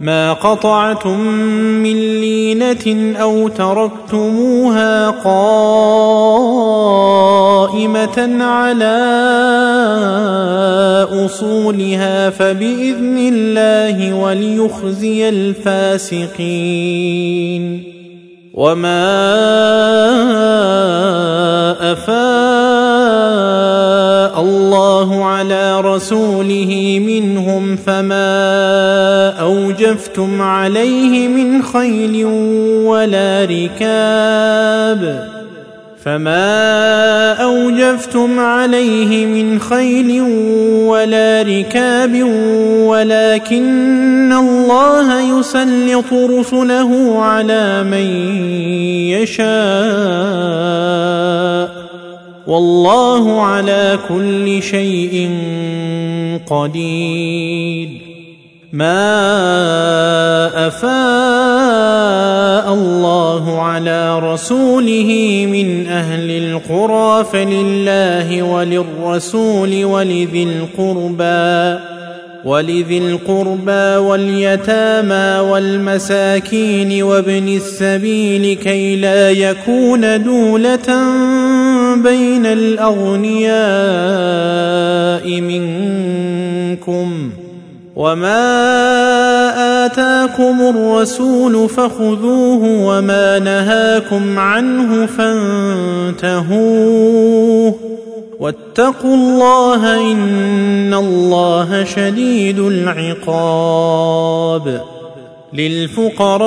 ما قطعتم من لينه أو تركتموها قائمه على اصولها فباذن الله وليخزي الفاسقين وما افاء الله على رسوله منهم فما أوجفتم عليه من خيل ولا ركاب فما أوجفتم عليه من خيل ولا ركاب ولكن الله يسلط رسله على من يشاء. والله على كل شيء قدير. ما أفاء الله على رسوله من أهل القرى فلله وللرسول ولذي القربى ولذي القربى واليتامى والمساكين وابن السبيل كي لا يكون دولة بين الأغنياء منكم وما آتاكم الرسول فخذوه وما نهاكم عنه فانتهوه واتقوا الله إن الله شديد العقاب للفقراء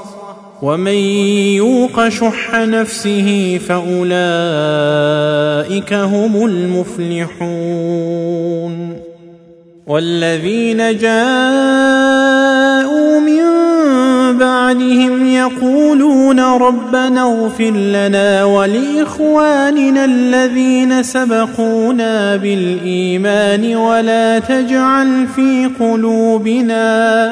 ومن يوق شح نفسه فأولئك هم المفلحون والذين جاءوا من بعدهم يقولون ربنا اغفر لنا ولإخواننا الذين سبقونا بالإيمان ولا تجعل في قلوبنا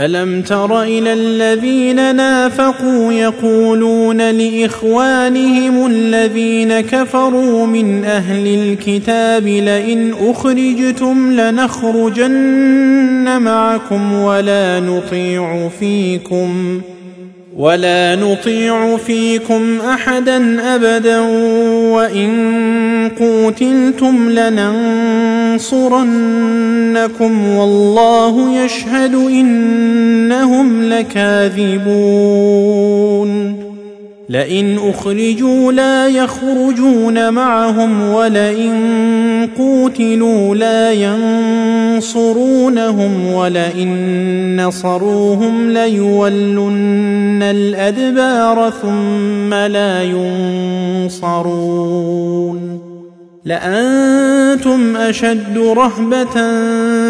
ألم تر إلى الذين نافقوا يقولون لإخوانهم الذين كفروا من أهل الكتاب لئن أخرجتم لنخرجن معكم ولا نطيع فيكم ولا نطيع فيكم أحدا أبدا وإن قوتلتم لننصرنكم والله يشهد إنهم لكاذبون. لئن أخرجوا لا يخرجون معهم ولئن قوتلوا لا ينصرونهم ولئن نصروهم ليولن الأدبار ثم لا ينصرون. لأنتم أشد رهبة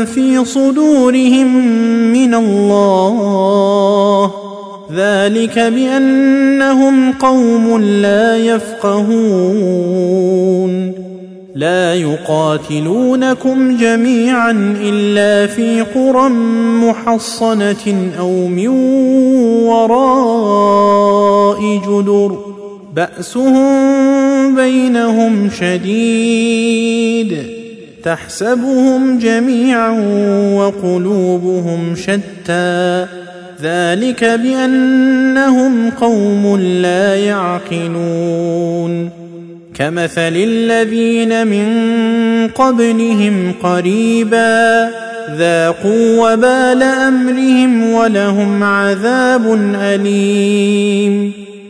في صدورهم من الله. ذلك بأنهم قوم لا يفقهون. لا يقاتلونكم جميعا إلا في قرى محصنة أو من وراء جدر. بأسهم بينهم شديد. تحسبهم جميعا وقلوبهم شتى. ذلك بأنهم قوم لا يعقلون. كمثل الذين من قبلهم قريبا ذاقوا وبال أمرهم ولهم عذاب أليم.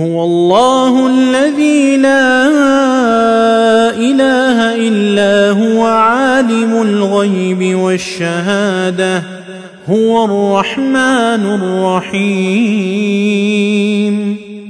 هو الله الذي لا إله إلا هو عالم الغيب والشهادة. هو الرحمن الرحيم.